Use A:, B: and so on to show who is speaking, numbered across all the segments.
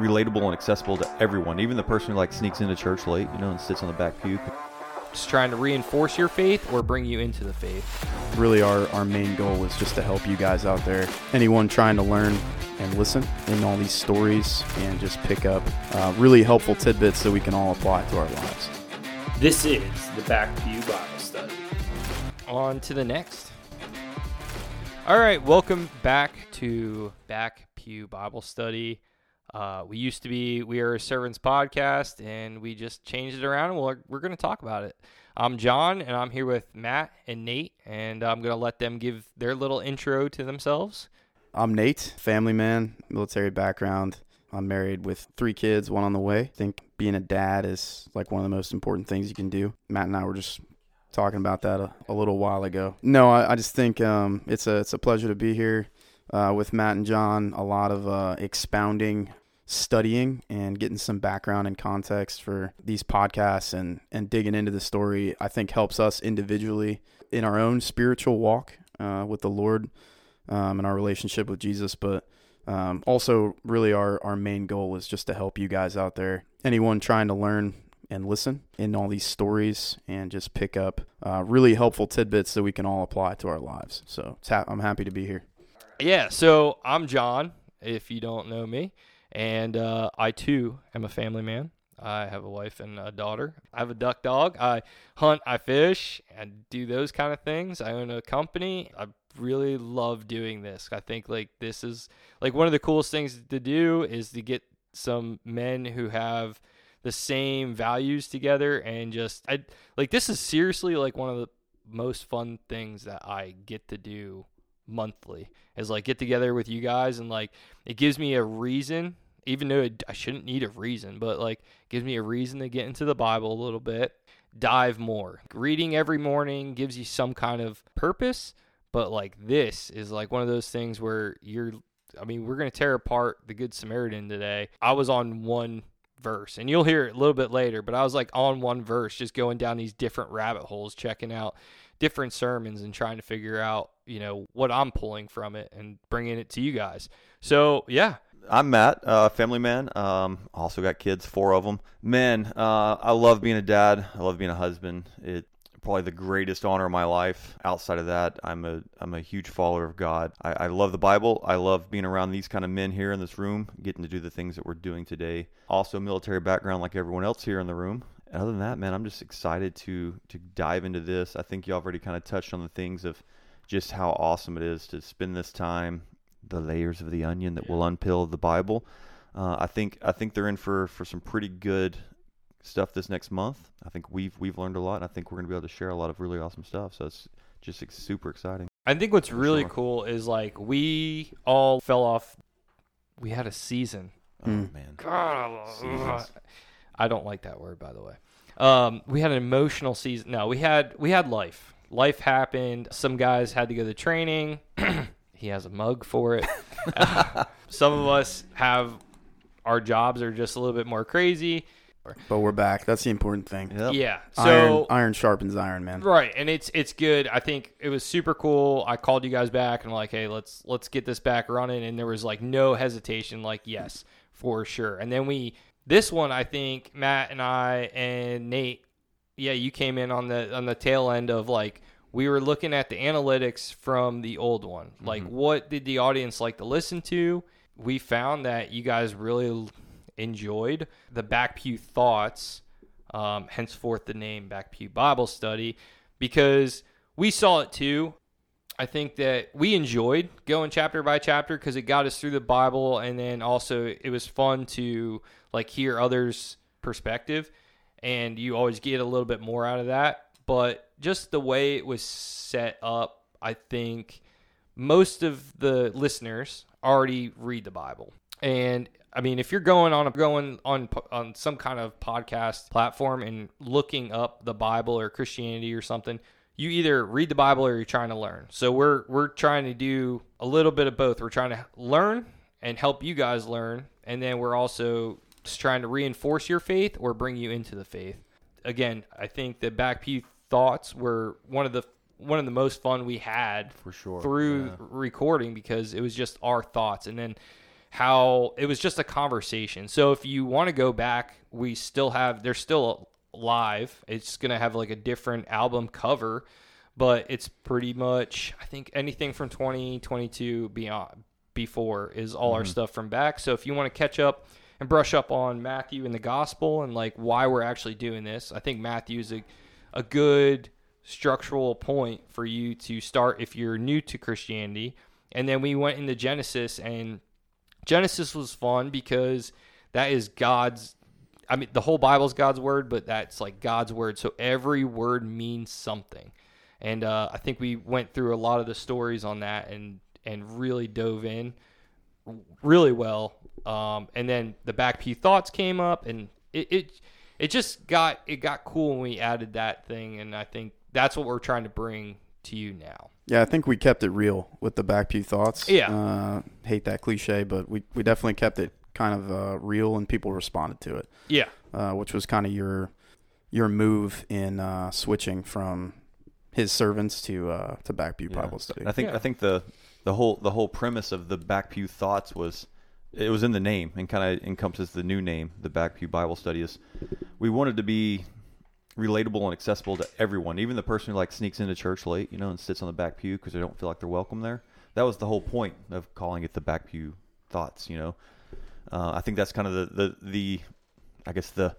A: relatable and accessible to everyone, even the person who like sneaks into church late, you know, and sits on the back pew.
B: Just trying to reinforce your faith or bring you into the faith.
C: Really, our, our main goal is just to help you guys out there. Anyone trying to learn and listen in all these stories and just pick up uh, really helpful tidbits that we can all apply to our lives.
D: This is the Back Pew Bible Study.
B: On to the next. All right, welcome back to Back Pew Bible Study. Uh, we used to be We Are a Servants podcast, and we just changed it around, and we're, we're going to talk about it. I'm Jon, and I'm here with Matt and Nate, and I'm going to let them give their little intro to themselves.
C: I'm Nate, family man, military background. I'm married with three kids, one on the way. I think being a dad is like one of the most important things you can do. Matt and I were just talking about that a, a little while ago. No, I, I just think um, it's a it's a pleasure to be here uh, with Matt and Jon. A lot of uh, expounding, studying, and getting some background and context for these podcasts and and digging into the story. I think helps us individually in our own spiritual walk uh, with the Lord um, and our relationship with Jesus, but. Um, also, really, our, our main goal is just to help you guys out there. Anyone trying to learn and listen in all these stories and just pick up uh, really helpful tidbits that we can all apply to our lives. So ha- I'm happy to be here.
B: Yeah, so I'm Jon, if you don't know me, and uh, I too am a family man. I have a wife and a daughter. I have a duck dog. I hunt, I fish, and do those kind of things. I own a company. I really love doing this. I think like this is like one of the coolest things to do is to get some men who have the same values together and just I like this is seriously like one of the most fun things that I get to do monthly is like get together with you guys and like it gives me a reason even though it, I shouldn't need a reason but like gives me a reason to get into the Bible a little bit dive more reading every morning gives you some kind of purpose but like this is like one of those things where you're I mean, we're going to tear apart the Good Samaritan today. I was on one verse, and you'll hear it a little bit later, but I was like on one verse, just going down these different rabbit holes, checking out different sermons and trying to figure out, you know, what I'm pulling from it and bringing it to you guys. So, yeah.
A: I'm Matt, uh, family man. Um, also got kids, four of them. Men, uh, I love being a dad. I love being a husband. It probably the greatest honor of my life. Outside of that, I'm a I'm a huge follower of God. I, I love the Bible. I love being around these kind of men here in this room, getting to do the things that we're doing today. Also, military background like everyone else here in the room. Other than that, man, I'm just excited to to dive into this. I think you already kind of touched on the things of just how awesome it is to spend this time, the layers of the onion that will unpeel the Bible. Uh, I think I think they're in for for some pretty good stuff this next month. I think we've we've learned a lot. And I think we're going to be able to share a lot of really awesome stuff. So it's just super exciting.
B: I think what's really
A: sure.
B: cool is like we all fell off. We had a season.
A: Oh
C: Mm.
A: man,
B: God,
A: Seasons.
B: I don't like that word, by the way. Um, we had an emotional season. No, we had we had life. Life happened. Some guys had to go to training. he has a mug for it. Some of us have our jobs are just a little bit more crazy.
C: But we're back. That's the important thing.
A: Yep.
B: Yeah. So
C: iron, iron sharpens iron, man.
B: Right, and it's it's good. I think it was super cool. I called you guys back and like, hey, let's let's get this back running. And there was like no hesitation. Like, yes, for sure. And then we this one, I think Matt and I and Nate, yeah, you came in on the on the tail end of like we were looking at the analytics from the old one. Like, what did the audience like to listen to? We found that you guys really enjoyed the back pew thoughts um, henceforth the name back pew bible study because we saw it too i think that we enjoyed going chapter by chapter because it got us through the bible and then also it was fun to like hear others perspective and you always get a little bit more out of that. But just the way it was set up i think most of the listeners already read the bible. And I mean, if you're going on a, going on on some kind of podcast platform and looking up the Bible or Christianity or something, you either read the Bible or you're trying to learn. So we're we're trying to do a little bit of both. We're trying to learn and help you guys learn, and then we're also just trying to reinforce your faith or bring you into the faith. Again, I think the back pew thoughts were one of the one of the most fun we had
A: for sure.
B: through
A: Yeah.
B: recording because it was just our thoughts and then how it was just a conversation. So if you want to go back, we still have they're still live. It's gonna have like a different album cover, but it's pretty much I think anything from 2022 beyond before is all our mm-hmm. stuff from back. So if you want to catch up and brush up on Matthew and the gospel and like why we're actually doing this, I think Matthew's a a good structural point for you to start if you're new to Christianity. And then we went into Genesis and Genesis was fun because that is God's I mean the whole Bible's God's word, but that's like God's word. So every word means something. And uh, I think we went through a lot of the stories on that and and really dove in really well. Um, and then the back pew thoughts came up, and it, it it just got it got cool when we added that thing, and I think that's what we're trying to bring to you now.
C: Yeah, I think we kept it real with the back pew thoughts.
B: Yeah.
C: Uh, hate that cliche, but we, we definitely kept it kind of uh, real and people responded to it,
B: Yeah,
C: uh, which was kind of your your move in uh, switching from his servants to uh, to back pew
A: Yeah.
C: Bible study.
A: I think
B: Yeah.
A: I think the the whole the whole premise of the back pew thoughts was it was in the name and kind of encompasses the new name, the back pew Bible study. Is we wanted to be relatable and accessible to everyone, even the person who like sneaks into church late, you know, and sits on the back pew because they don't feel like they're welcome there. That was the whole point of calling it the back pew thoughts. You know, uh, I think that's kind of the, the the I guess the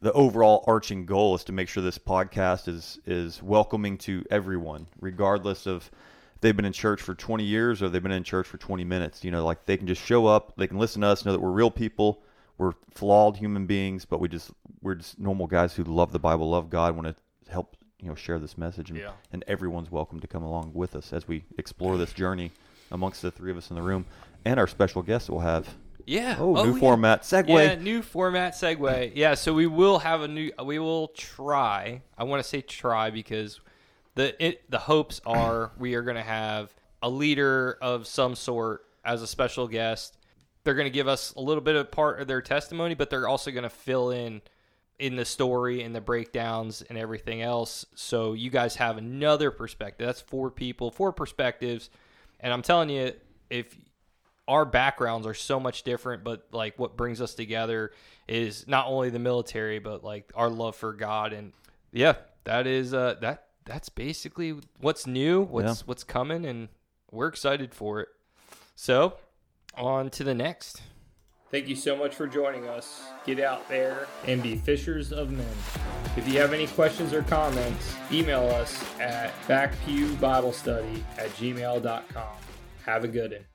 A: the overall arching goal is to make sure this podcast is is welcoming to everyone, regardless of if they've been in church for 20 years or they've been in church for 20 minutes. You know, like they can just show up, they can listen to us, know that we're real people, we're flawed human beings, but we just we're just normal guys who love the Bible, love God, want to help you know share this message, and,
B: Yeah.
A: and everyone's welcome to come along with us as we explore this journey amongst the three of us in the room and our special guest that we'll have.
B: Yeah.
A: Oh, oh, new
B: yeah.
A: format segue.
B: Yeah, new format segue. Yeah, so we will have a new. We will try. I want to say try because the it, the hopes are we are going to have a leader of some sort as a special guest. They're going to give us a little bit of part of their testimony, but they're also going to fill in in the story and the breakdowns and everything else. So you guys have another perspective. That's four people, four perspectives. And I'm telling you, if our backgrounds are so much different, but like what brings us together is not only the military, but like our love for God. And yeah, that is uh that that's basically what's new, what's
A: Yeah.
B: what's coming, and we're excited for it. So on to the next.
D: Thank you so much for joining us. Get out there and be fishers of men. If you have any questions or comments, email us at backpewbiblestudy at gmail.com. Have a good one.